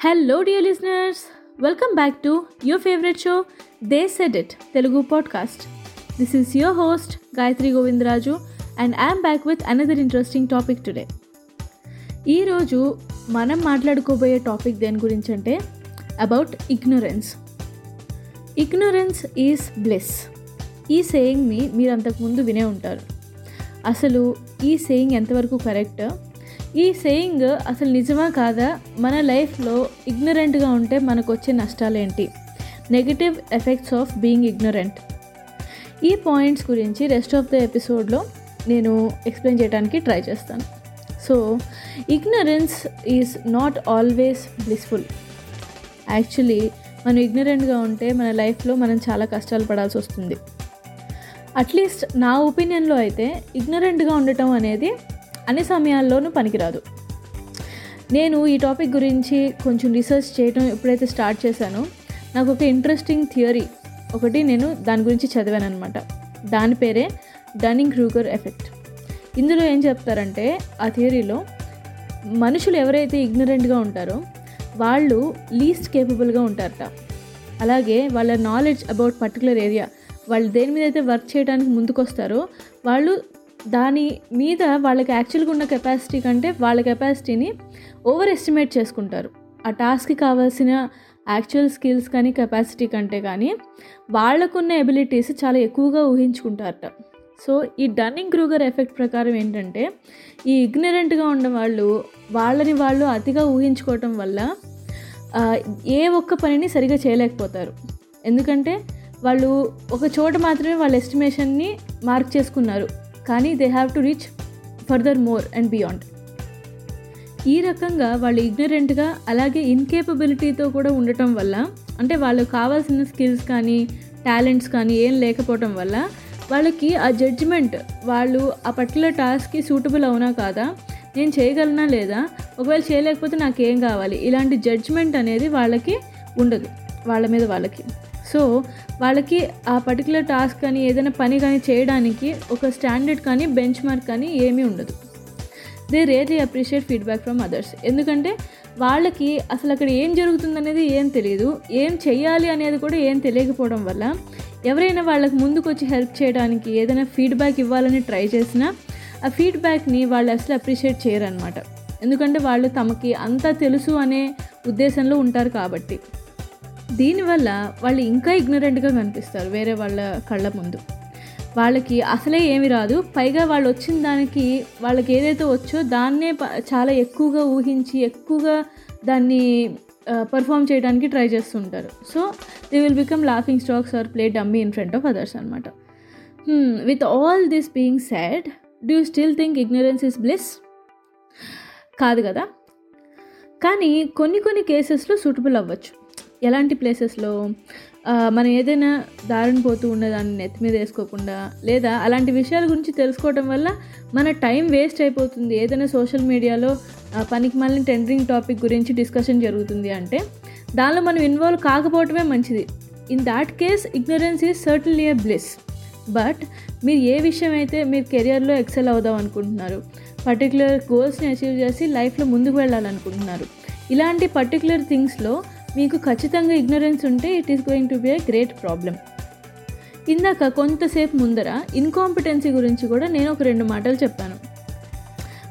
Hello dear listeners welcome back to your favourite show they said it Telugu podcast this is your host Gayatri Govindaraju and I'm back with another interesting topic today ఈరోజు మనం మాట్లాడుకోబోయే topic దేని గురించి అంటే about ignorance ignorance is bliss ఈ సేయింగ్ని మీరు అంతకుముందు వినే ఉంటారు. అసలు ఈ సేయింగ్ ఎంతవరకు కరెక్ట్ ఈ సేయింగ్ అసలు నిజమా కాదా? మన లైఫ్లో ఇగ్నరెంట్గా ఉంటే మనకు వచ్చే నష్టాలేంటి? Negative effects of being ignorant ఈ పాయింట్స్ గురించి రెస్ట్ ఆఫ్ ద ఎపిసోడ్లో నేను ఎక్స్ప్లెయిన్ చేయడానికి ట్రై చేస్తాను. So ignorance is not always blissful actually మనం ఇగ్నరెంట్గా ఉంటే మన లైఫ్లో మనం చాలా కష్టాలు పడాల్సి వస్తుంది. అట్లీస్ట్ నా ఒపీనియన్లో అయితే ఇగ్నరెంట్గా ఉండటం అనేది అన్ని సమయాల్లోనూ పనికిరాదు. నేను ఈ టాపిక్ గురించి కొంచెం రీసెర్చ్ చేయడం ఎప్పుడైతే స్టార్ట్ చేశానో నాకు ఒక ఇంట్రెస్టింగ్ థియరీ ఒకటి నేను దాని గురించి చదివాను అనమాట దాని పేరే డన్నింగ్ క్రూగర్ ఎఫెక్ట్ ఇందులో ఏం చెప్తారంటే ఆ థియరీలో మనుషులు ఎవరైతే ఇగ్నరెంట్గా ఉంటారో వాళ్ళు లీస్ట్ కేపబుల్గా ఉంటారట. అలాగే వాళ్ళ నాలెడ్జ్ అబౌట్ పర్టికులర్ ఏరియా వాళ్ళు దేని మీద అయితే వర్క్ చేయడానికి ముందుకొస్తారో వాళ్ళు దాని మీద వాళ్ళకి యాక్చువల్గా ఉన్న కెపాసిటీ కంటే వాళ్ళ కెపాసిటీని ఓవర్ ఎస్టిమేట్ చేసుకుంటారు. ఆ టాస్క్కి కావాల్సిన యాక్చువల్ స్కిల్స్ కానీ కెపాసిటీ కంటే కానీ వాళ్ళకున్న ఎబిలిటీస్ చాలా ఎక్కువగా ఊహించుకుంటారట. సో ఈ డన్నింగ్ క్రూగర్ ఎఫెక్ట్ ప్రకారం ఏంటంటే ఈ ఇగ్నరెంట్గా ఉన్న వాళ్ళు వాళ్ళని వాళ్ళు అతిగా ఊహించుకోవటం వల్ల ఏ ఒక్క పనిని సరిగా చేయలేకపోతారు. ఎందుకంటే వాళ్ళు ఒక చోట మాత్రమే వాళ్ళ ఎస్టిమేషన్ని మార్క్ చేసుకున్నారు. కానీ they have to reach further more and beyond ఈ రకంగా వాళ్ళు ఇగ్నరెంట్గా అలాగే ఇన్కేపబిలిటీతో కూడా ఉండటం వల్ల అంటే వాళ్ళకు కావాల్సిన స్కిల్స్ కానీ టాలెంట్స్ కానీ ఏం లేకపోవటం వల్ల వాళ్ళకి ఆ జడ్జిమెంట్ వాళ్ళు ఆ పర్టికులర్ టాస్క్కి సూటబుల్ అవునా కాదా నేను చేయగలనా లేదా ఒకవేళ చేయలేకపోతే నాకేం కావాలి? ఇలాంటి జడ్జిమెంట్ అనేది వాళ్ళకి ఉండదు వాళ్ళ మీద వాళ్ళకి. సో వాళ్ళకి ఆ పర్టికులర్ టాస్క్ కానీ ఏదైనా పని కానీ చేయడానికి ఒక స్టాండర్డ్ కానీ బెంచ్ మార్క్ కానీ ఏమీ ఉండదు. They rarely appreciate feedback from others ఎందుకంటే వాళ్ళకి అసలు అక్కడ ఏం జరుగుతుందనేది ఏం తెలియదు ఏం చేయాలి అనేది కూడా ఏం తెలియకపోవడం వల్ల ఎవరైనా వాళ్ళకి ముందుకు వచ్చి హెల్ప్ చేయడానికి ఏదైనా ఫీడ్బ్యాక్ ఇవ్వాలని ట్రై చేసినా ఆ ఫీడ్బ్యాక్ని వాళ్ళు అసలు అప్రిషియేట్ చేయరనమాట ఎందుకంటే వాళ్ళు తమకి అంతా తెలుసు అనే ఉద్దేశంలో ఉంటారు కాబట్టి. దీనివల్ల వాళ్ళు ఇంకా ఇగ్నరెంట్గా కనిపిస్తారు వేరే వాళ్ళ కళ్ళ ముందు. వాళ్ళకి అసలే ఏమి రాదు. పైగా వాళ్ళు వచ్చిన దానికి వాళ్ళకి ఏదైతే వచ్చో దాన్నే చాలా ఎక్కువగా ఊహించి ఎక్కువగా దాన్ని పర్ఫామ్ చేయడానికి ట్రై చేస్తుంటారు. So they will become laughing stocks or play dummy in front of others అనమాట with all this being said do you still think ignorance is bliss కాదు కదా. కానీ కొన్ని కొన్ని కేసెస్లో సూటబుల్ అవ్వచ్చు. ఎలాంటి ప్లేసెస్లో మనం ఏదైనా దారిని పోతూ ఉన్నదాన్ని నెత్తి మీద వేసుకోకుండా లేదా అలాంటి విషయాల గురించి తెలుసుకోవడం వల్ల మన టైం వేస్ట్ అయిపోతుంది. ఏదైనా సోషల్ మీడియాలో పనికి మళ్ళీ టెండరింగ్ టాపిక్ గురించి డిస్కషన్ జరుగుతుంది అంటే దానిలో మనం ఇన్వాల్వ్ కాకపోవటమే మంచిది. In that case ignorance is certainly a bliss. But మీరు ఏ విషయం అయితే మీరు కెరియర్లో ఎక్సెల్ అవుదాం అనుకుంటున్నారు పర్టికులర్ గోల్స్ని అచీవ్ చేసి లైఫ్లో ముందుకు వెళ్ళాలనుకుంటున్నారు ఇలాంటి పర్టికులర్ థింగ్స్లో మీకు ఖచ్చితంగా ఇగ్నరెన్స్ ఉంటే it is going to be a great problem ఇందాక కొంతసేపు ముందర ఇన్కాంపిటెన్సీ గురించి కూడా నేను ఒక రెండు మాటలు చెప్పాను.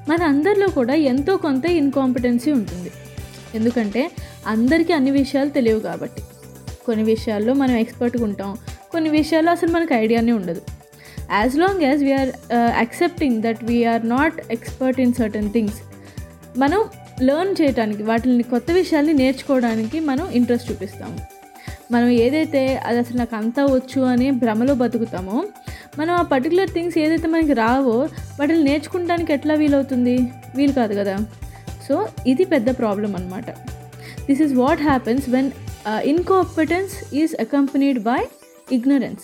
మన అందరిలో కూడా ఎంతో కొంత ఇన్కాంపిటెన్సీ ఉంటుంది. ఎందుకంటే అందరికీ అన్ని విషయాలు తెలియవు కాబట్టి. కొన్ని విషయాల్లో మనం ఎక్స్పర్ట్గా ఉంటాం కొన్ని విషయాల్లో అసలు మనకు ఐడియానే ఉండదు. As long as we're accepting that we're not expert in certain things మనం లెర్న్ చేయడానికి వాటిని కొత్త విషయాల్ని నేర్చుకోవడానికి మనం ఇంట్రెస్ట్ చూపిస్తాము. మనం ఏదైతే అది అసలు నాకు అంతా వచ్చు అని భ్రమలో బతుకుతామో మనం ఆ పర్టికులర్ థింగ్స్ ఏదైతే మనకి రావో వాటిని నేర్చుకోవడానికి ఎట్లా వీలవుతుంది? వీలు కాదు కదా. సో ఇది పెద్ద ప్రాబ్లం అనమాట this is what happens when incompetence is accompanied by ignorance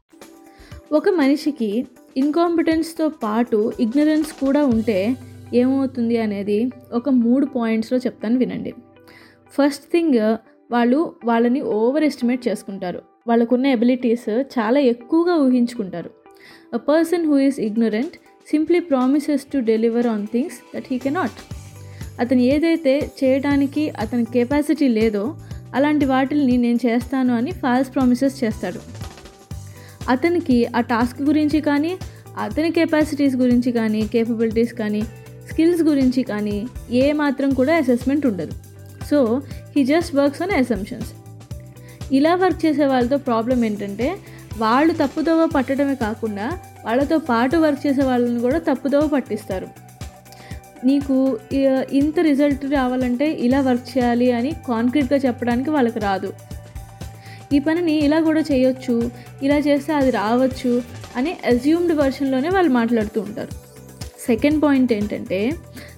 ఒక మనిషికి ఇన్కాంపిటెన్స్తో పాటు ఇగ్నరెన్స్ కూడా ఉంటే ఏమవుతుంది అనేది ఒక మూడు పాయింట్స్లో చెప్తాను వినండి. ఫస్ట్ థింగ్ వాళ్ళు వాళ్ళని ఓవర్ ఎస్టిమేట్ చేసుకుంటారు. వాళ్ళకున్న ఎబిలిటీస్ చాలా ఎక్కువగా ఊహించుకుంటారు. A person who is ignorant simply promises to deliver on things that he cannot అతను ఏదైతే చేయడానికి అతని కెపాసిటీ లేదో అలాంటి వాటిని నేను చేస్తాను అని ఫాల్స్ ప్రామిసెస్ చేస్తాడు. అతనికి ఆ టాస్క్ గురించి కానీ అతని కెపాసిటీస్ గురించి కానీ కేపబిలిటీస్ కానీ స్కిల్స్ గురించి కానీ ఏ మాత్రం కూడా అసెస్మెంట్ ఉండదు. So he just works on assumptions ఇలా వర్క్ చేసే వాళ్ళతో ప్రాబ్లం ఏంటంటే వాళ్ళు తప్పుదోవ పట్టడమే కాకుండా వాళ్ళతో పాటు వర్క్ చేసే వాళ్ళని కూడా తప్పుదోవ పట్టిస్తారు. నీకు ఇంత రిజల్ట్ రావాలంటే ఇలా వర్క్ చేయాలి అని కాంక్రీట్గా చెప్పడానికి వాళ్ళకి రాదు. ఈ పనిని ఇలా కూడా చేయొచ్చు ఇలా చేస్తే అది రావచ్చు అనే అజ్యూమ్డ్ వర్షన్లోనే వాళ్ళు మాట్లాడుతూ ఉంటారు. సెకండ్ పాయింట్ ఏంటంటే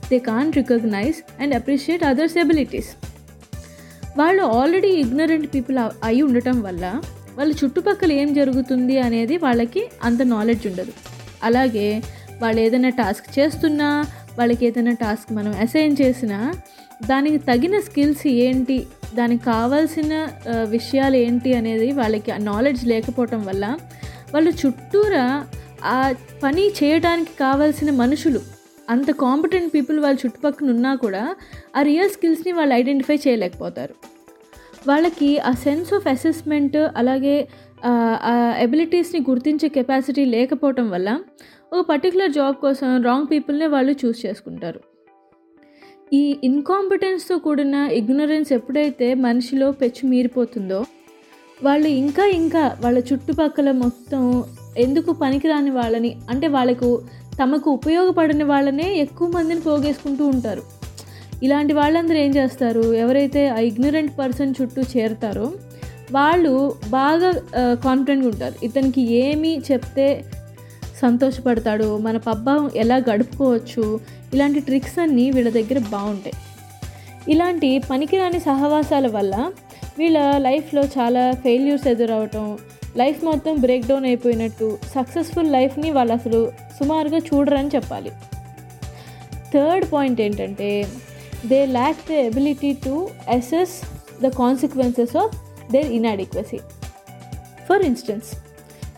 they can't recognise and appreciate others abilities వాళ్ళు ఆల్రెడీ ఇగ్నరెంట్ పీపుల్ అయి ఉండటం వల్ల వాళ్ళ చుట్టుపక్కల ఏం జరుగుతుంది అనేది వాళ్ళకి అంత నాలెడ్జ్ ఉండదు. అలాగే వాళ్ళు ఏదైనా టాస్క్ చేస్తున్నా వాళ్ళకి ఏదైనా టాస్క్ మనం అసైన్ చేసినా దానికి తగిన స్కిల్స్ ఏంటి? దానికి కావాల్సిన విషయాలు ఏంటి అనేది వాళ్ళకి ఆ నాలెడ్జ్ లేకపోవటం వల్ల వాళ్ళు చుట్టూరా ఆ పని చేయడానికి కావాల్సిన మనుషులు అంత కాంపిటెంట్ పీపుల్ వాళ్ళ చుట్టుపక్కల ఉన్నా కూడా ఆ రియల్ స్కిల్స్ని వాళ్ళు ఐడెంటిఫై చేయలేకపోతారు. వాళ్ళకి ఆ సెన్స్ ఆఫ్ అసెస్మెంట్ అలాగే ఆ ఎబిలిటీస్ని గుర్తించే కెపాసిటీ లేకపోవటం వల్ల ఒక పర్టికులర్ జాబ్ కోసం రాంగ్ పీపుల్నే వాళ్ళు చూస్ చేసుకుంటారు. ఈ ఇన్కాంపిటెన్స్తో కూడిన ఇగ్నరెన్స్ ఎప్పుడైతే మనిషిలో పెచ్చు మీరిపోతుందో వాళ్ళు ఇంకా ఇంకా వాళ్ళ చుట్టుపక్కల మొత్తం ఎందుకు పనికిరాని వాళ్ళని అంటే వాళ్ళకు తమకు ఉపయోగపడని వాళ్ళనే ఎక్కువ మందిని పోగేసుకుంటూ ఉంటారు. ఇలాంటి వాళ్ళందరూ ఏం చేస్తారు? ఎవరైతే ఆ ఇగ్నరెంట్ పర్సన్ చుట్టూ చేరుతారో వాళ్ళు బాగా కాన్ఫిడెంట్గా ఉంటారు. ఇతనికి ఏమి చెప్తే సంతోషపడతాడు. మన పబ్బం ఎలా గడుపుకోవచ్చు? ఇలాంటి ట్రిక్స్ అన్నీ వీళ్ళ దగ్గర బాగుంటాయి. ఇలాంటి పనికిరాని సహవాసాల వల్ల వీళ్ళ లైఫ్లో చాలా ఫెయిల్యూర్స్ ఎదురవటం లైఫ్ మొత్తం బ్రేక్ డౌన్ అయిపోయినట్టు సక్సెస్ఫుల్ లైఫ్ని వాళ్ళు అసలు సుమారుగా చూడరని చెప్పాలి. థర్డ్ పాయింట్ ఏంటంటే they lack the ability to assess the consequences of their inadequacy for instance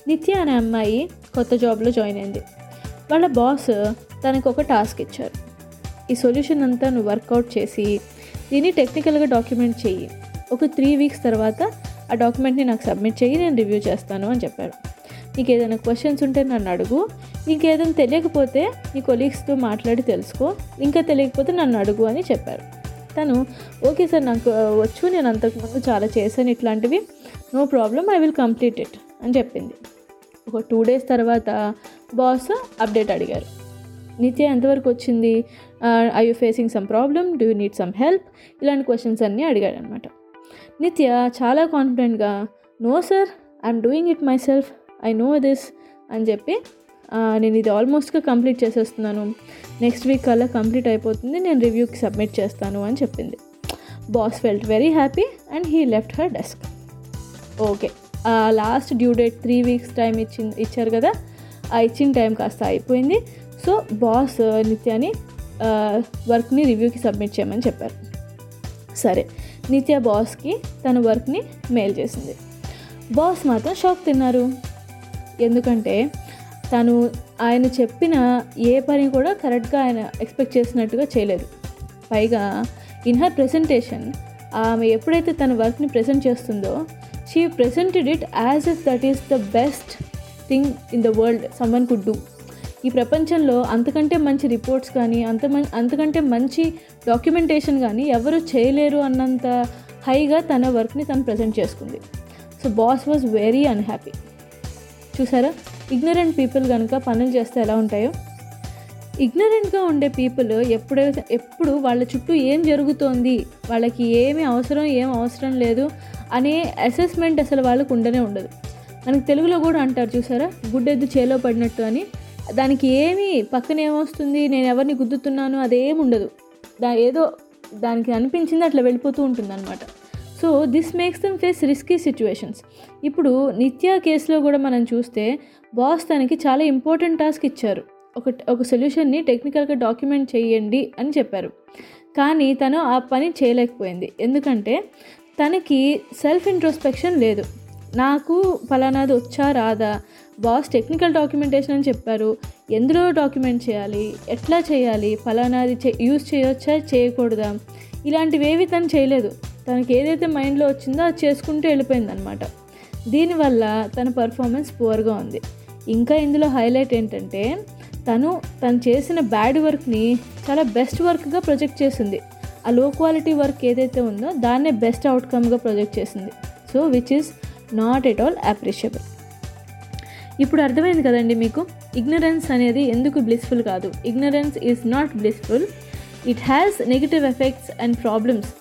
Nithya అనే అమ్మాయి కొత్త జాబ్లో జాయిన్ అయింది. వాళ్ళ బాస్ తనకు ఒక టాస్క్ ఇచ్చారు. ఈ సొల్యూషన్ అంతా నువ్వు వర్కౌట్ చేసి దీన్ని టెక్నికల్గా డాక్యుమెంట్ చెయ్యి. ఒక త్రీ వీక్స్ తర్వాత ఆ డాక్యుమెంట్ని నాకు సబ్మిట్ చెయ్యి నేను రివ్యూ చేస్తాను అని చెప్పారు. నీకు ఏదైనా క్వశ్చన్స్ ఉంటే నన్ను అడుగు. ఇంకేదైనా తెలియకపోతే నీ కొలీగ్స్తో మాట్లాడి తెలుసుకో. ఇంకా తెలియకపోతే నన్ను అడుగు అని చెప్పారు. తను ఓకే సార్ నాకు వచ్చు నేను అంతకుముందు చాలా చేశాను ఇట్లాంటివి. No problem I will complete it అని చెప్పింది. ఒక టూ డేస్ తర్వాత బాస్ అప్డేట్ అడిగారు. నిత్య ఎంతవరకు వచ్చింది? I you facing some problem do you need some help ఇలాంటి క్వశ్చన్స్ అన్నీ అడిగాడు అనమాట నిత్య చాలా కాన్ఫిడెంట్గా no sir I'm doing it myself I know this అని చెప్పి నేను ఇది ఆల్మోస్ట్గా కంప్లీట్ చేసేస్తున్నాను. నెక్స్ట్ వీక్ అలా కంప్లీట్ అయిపోతుంది. నేను రివ్యూకి సబ్మిట్ చేస్తాను అని చెప్పింది. Boss felt very happy and he left her desk okay last due date three weeks time ఇచ్చింది ఇచ్చారు కదా? ఆ ఇచ్చిన టైం కాస్త అయిపోయింది. సో బాస్ నిత్యాని వర్క్ని రివ్యూకి సబ్మిట్ చేయమని చెప్పారు. సరే నిత్య బాస్కి తన వర్క్ని మెయిల్ చేసింది. బాస్ మాత్రం షాక్ తిన్నారు. ఎందుకంటే తను ఆయన చెప్పిన ఏ పని కూడా కరెక్ట్గా ఆయన ఎక్స్పెక్ట్ చేసినట్టుగా చేయలేదు. పైగా ఇన్ హర్ ప్రెజెంటేషన్ ఆమె ఎప్పుడైతే తన వర్క్ని ప్రజెంట్ చేస్తుందో she presented it as if that is the best thing in the world someone could do. ఈ ప్రపంచంలో అంతకంటే మంచి రిపోర్ట్స్ కానీ అంత అంతకంటే మంచి డాక్యుమెంటేషన్ కానీ ఎవరు చేయలేరు అన్నంత హైగా తన వర్క్ని తను ప్రజెంట్ చేసుకుంది. So boss was very unhappy. చూసారా? ఇగ్నరెంట్ పీపుల్ కనుక పనులు చేస్తే ఎలా ఉంటాయో? ఇగ్నరెంట్గా ఉండే పీపుల్ ఎప్పుడైతే ఎప్పుడు వాళ్ళ చుట్టూ ఏం జరుగుతోంది వాళ్ళకి ఏమి అవసరం ఏం అవసరం లేదు అనే అసెస్మెంట్ అసలు వాళ్ళకు ఉండనే ఉండదు. మనకి తెలుగులో కూడా అంటారు చూసారా? గుడ్డెద్దు చేలో పడినట్టు అని. దానికి ఏమి పక్కన ఏమొస్తుంది? నేను ఎవరిని గుద్దుతున్నాను అదేం ఉండదు. దా ఏదో దానికి అనిపించింది అట్లా వెళ్ళిపోతూ ఉంటుంది అనమాట so this makes them face risky situations ఇప్పుడు నిత్య కేసులో కూడా మనం చూస్తే బాస్ తనకి చాలా ఇంపార్టెంట్ టాస్క్ ఇచ్చారు. ఒక ఒక సొల్యూషన్ని టెక్నికల్గా డాక్యుమెంట్ చేయండి అని చెప్పారు. కానీ తను ఆ పని చేయలేకపోయింది. ఎందుకంటే తనకి సెల్ఫ్ ఇంట్రోస్పెక్షన్ లేదు. నాకు ఫలానాది వచ్చా రాదా? బాస్ టెక్నికల్ డాక్యుమెంటేషన్ అని చెప్పారు. ఎందులో డాక్యుమెంట్ చేయాలి? ఎట్లా చేయాలి? ఫలానాది చే యూజ్ చేయొచ్చా? చేయకూడదా? ఇలాంటివేవి తను చేయలేదు. తనకి ఏదైతే మైండ్లో వచ్చిందో అది చేసుకుంటూ వెళ్ళిపోయింది అనమాట దీనివల్ల తన పర్ఫార్మెన్స్ పువర్గా ఉంది. ఇంకా ఇందులో హైలైట్ ఏంటంటే తను తను చేసిన బ్యాడ్ వర్క్ని చాలా బెస్ట్ వర్క్గా ప్రొజెక్ట్ చేసింది. ఆ లో క్వాలిటీ వర్క్ ఏదైతే ఉందో దాన్నే బెస్ట్ అవుట్కమ్గా ప్రొజెక్ట్ చేసింది. So which is not at all appreciable. ఇప్పుడు అర్థమైంది కదండి మీకు? ఇగ్నరెన్స్ అనేది ఎందుకు బ్లిస్ఫుల్ కాదు? Ignorance is not blissful it has negative effects and problems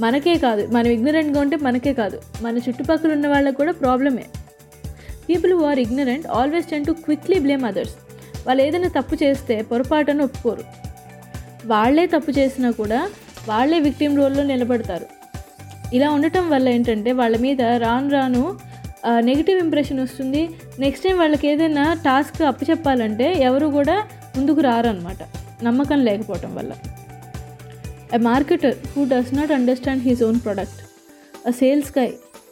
మనకే కాదు. మనం ఇగ్నరెంట్గా ఉంటే మనకే కాదు. మన చుట్టుపక్కల ఉన్న వాళ్ళకు కూడా ప్రాబ్లమే people who are ignorant always tend to quickly blame others వాళ్ళు ఏదైనా తప్పు చేస్తే పొరపాటును ఒప్పుకోరు. వాళ్ళే తప్పు చేసినా కూడా వాళ్ళే విక్టిమ్ రోల్లో నిలబడతారు. ఇలా ఉండటం వల్ల ఏంటంటే వాళ్ళ మీద రాను రాను నెగిటివ్ ఇంప్రెషన్ వస్తుంది. నెక్స్ట్ టైం వాళ్ళకి ఏదైనా టాస్క్ అప్పచెప్పాలంటే ఎవరు కూడా ముందుకు రారనమాట నమ్మకం లేకపోవటం వల్ల. A marketer who does not understand his own product a sales guy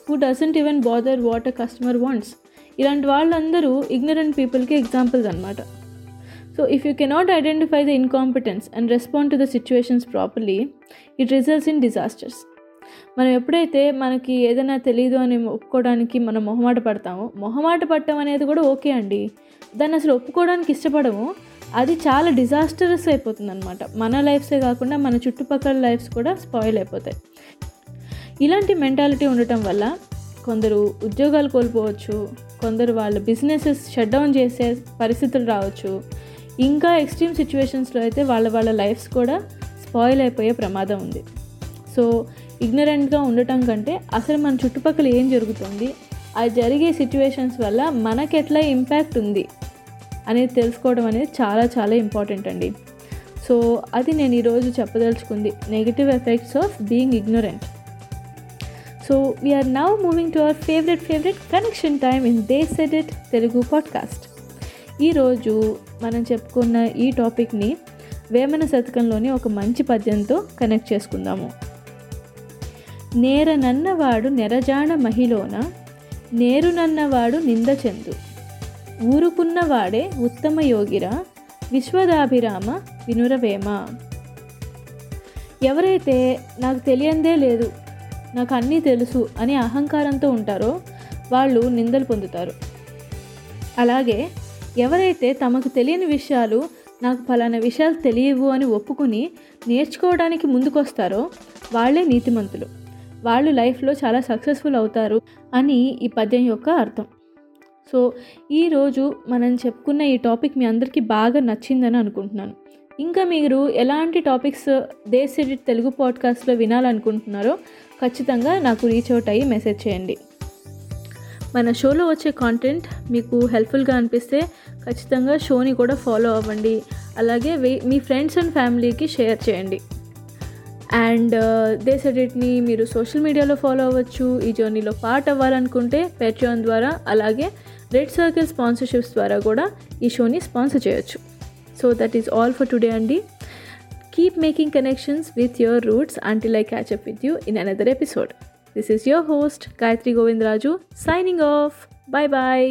who doesn't even bother what a customer wants ఇలాంటి వాళ్ళందరూ ఇగ్నరెంట్ పీపుల్కి ఎగ్జాంపుల్స్ అనమాట so if you cannot identify the incompetence and respond to the situations properly it results in disasters మనం ఎప్పుడైతే మనకి ఏదైనా తెలియదు అని ఒప్పుకోవడానికి మనం మొహమాట పడతామో మొహమాట పడటం అనేది కూడా ఓకే అండి. దాన్ని అసలు ఒప్పుకోవడానికి ఇష్టపడము. అది చాలా డిజాస్టరస్ అయిపోతుంది అనమాట మన లైఫ్సే కాకుండా మన చుట్టుపక్కల లైఫ్స్ కూడా స్పాయిల్ అయిపోతాయి. ఇలాంటి మెంటాలిటీ ఉండటం వల్ల కొందరు ఉద్యోగాలు కోల్పోవచ్చు కొందరు వాళ్ళ బిజినెసెస్ షట్ డౌన్ చేసే పరిస్థితులు రావచ్చు. ఇంకా ఎక్స్ట్రీమ్ సిచ్యువేషన్స్లో అయితే వాళ్ళ వాళ్ళ లైఫ్స్ కూడా స్పాయిల్ అయిపోయే ప్రమాదం ఉంది. సో ఇగ్నరెంట్గా ఉండటం కంటే అసలు మన చుట్టుపక్కల ఏం జరుగుతుంది? ఆ జరిగే సిచ్యువేషన్స్ వల్ల మనకు ఎట్లా ఇంపాక్ట్ ఉంది? అనేది తెలుసుకోవడం అనేది చాలా చాలా ఇంపార్టెంట్ అండి. సో అది నేను ఈరోజు చెప్పదలుచుకుంది. Negative effects of being ignorant so we are now moving to our favourite favourite connection time in the set it Telugu podcast ఈరోజు మనం చెప్పుకున్న ఈ టాపిక్ని వేమన శతకంలోని ఒక మంచి పద్యంతో కనెక్ట్ చేసుకుందాము. నేరనన్నవాడు నెరజాణ మహిలోన నేరునన్నవాడు నింద చెందు ఊరుకున్నవాడే ఉత్తమ యోగిరా? విశ్వదాభిరామ వినురవేమ. ఎవరైతే నాకు తెలియందే లేదు నాకు అన్నీ తెలుసు అని అహంకారంతో ఉంటారో వాళ్ళు నిందలు పొందుతారు. అలాగే ఎవరైతే తమకు తెలియని విషయాలు నాకు ఫలానా విషయాలు తెలియవు అని ఒప్పుకుని నేర్చుకోవడానికి ముందుకొస్తారో వాళ్ళే నీతిమంతులు. వాళ్ళు లైఫ్లో చాలా సక్సెస్ఫుల్ అవుతారు అని ఈ పద్యం యొక్క అర్థం. సో ఈరోజు మనం చెప్పుకున్న ఈ టాపిక్ మీ అందరికీ బాగా నచ్చిందని అనుకుంటున్నాను. ఇంకా మీరు ఎలాంటి టాపిక్స్ దేశ్ ఎడిట్ తెలుగు పాడ్కాస్ట్లో వినాలనుకుంటున్నారో ఖచ్చితంగా నాకు రీచ్ అవుట్ అయ్యి మెసేజ్ చేయండి. మన షోలో వచ్చే కాంటెంట్ మీకు హెల్ప్ఫుల్గా అనిపిస్తే ఖచ్చితంగా షోని కూడా ఫాలో అవ్వండి. అలాగే మీ ఫ్రెండ్స్ అండ్ ఫ్యామిలీకి షేర్ చేయండి. అండ్ దేశ్ ఎడిట్ని మీరు సోషల్ మీడియాలో ఫాలో అవ్వచ్చు. ఈ జర్నీలో పార్ట్ అవ్వాలనుకుంటే పెట్రాన్ ద్వారా అలాగే రెడ్ సర్కిల్ స్పాన్సర్షిప్స్ ద్వారా కూడా ఈ షోని స్పాన్సర్ చేయొచ్చు. So that is all for today అండి keep making connections with your roots until I catch up with you in another episode this is your host Gayathri Govindaraju signing off bye bye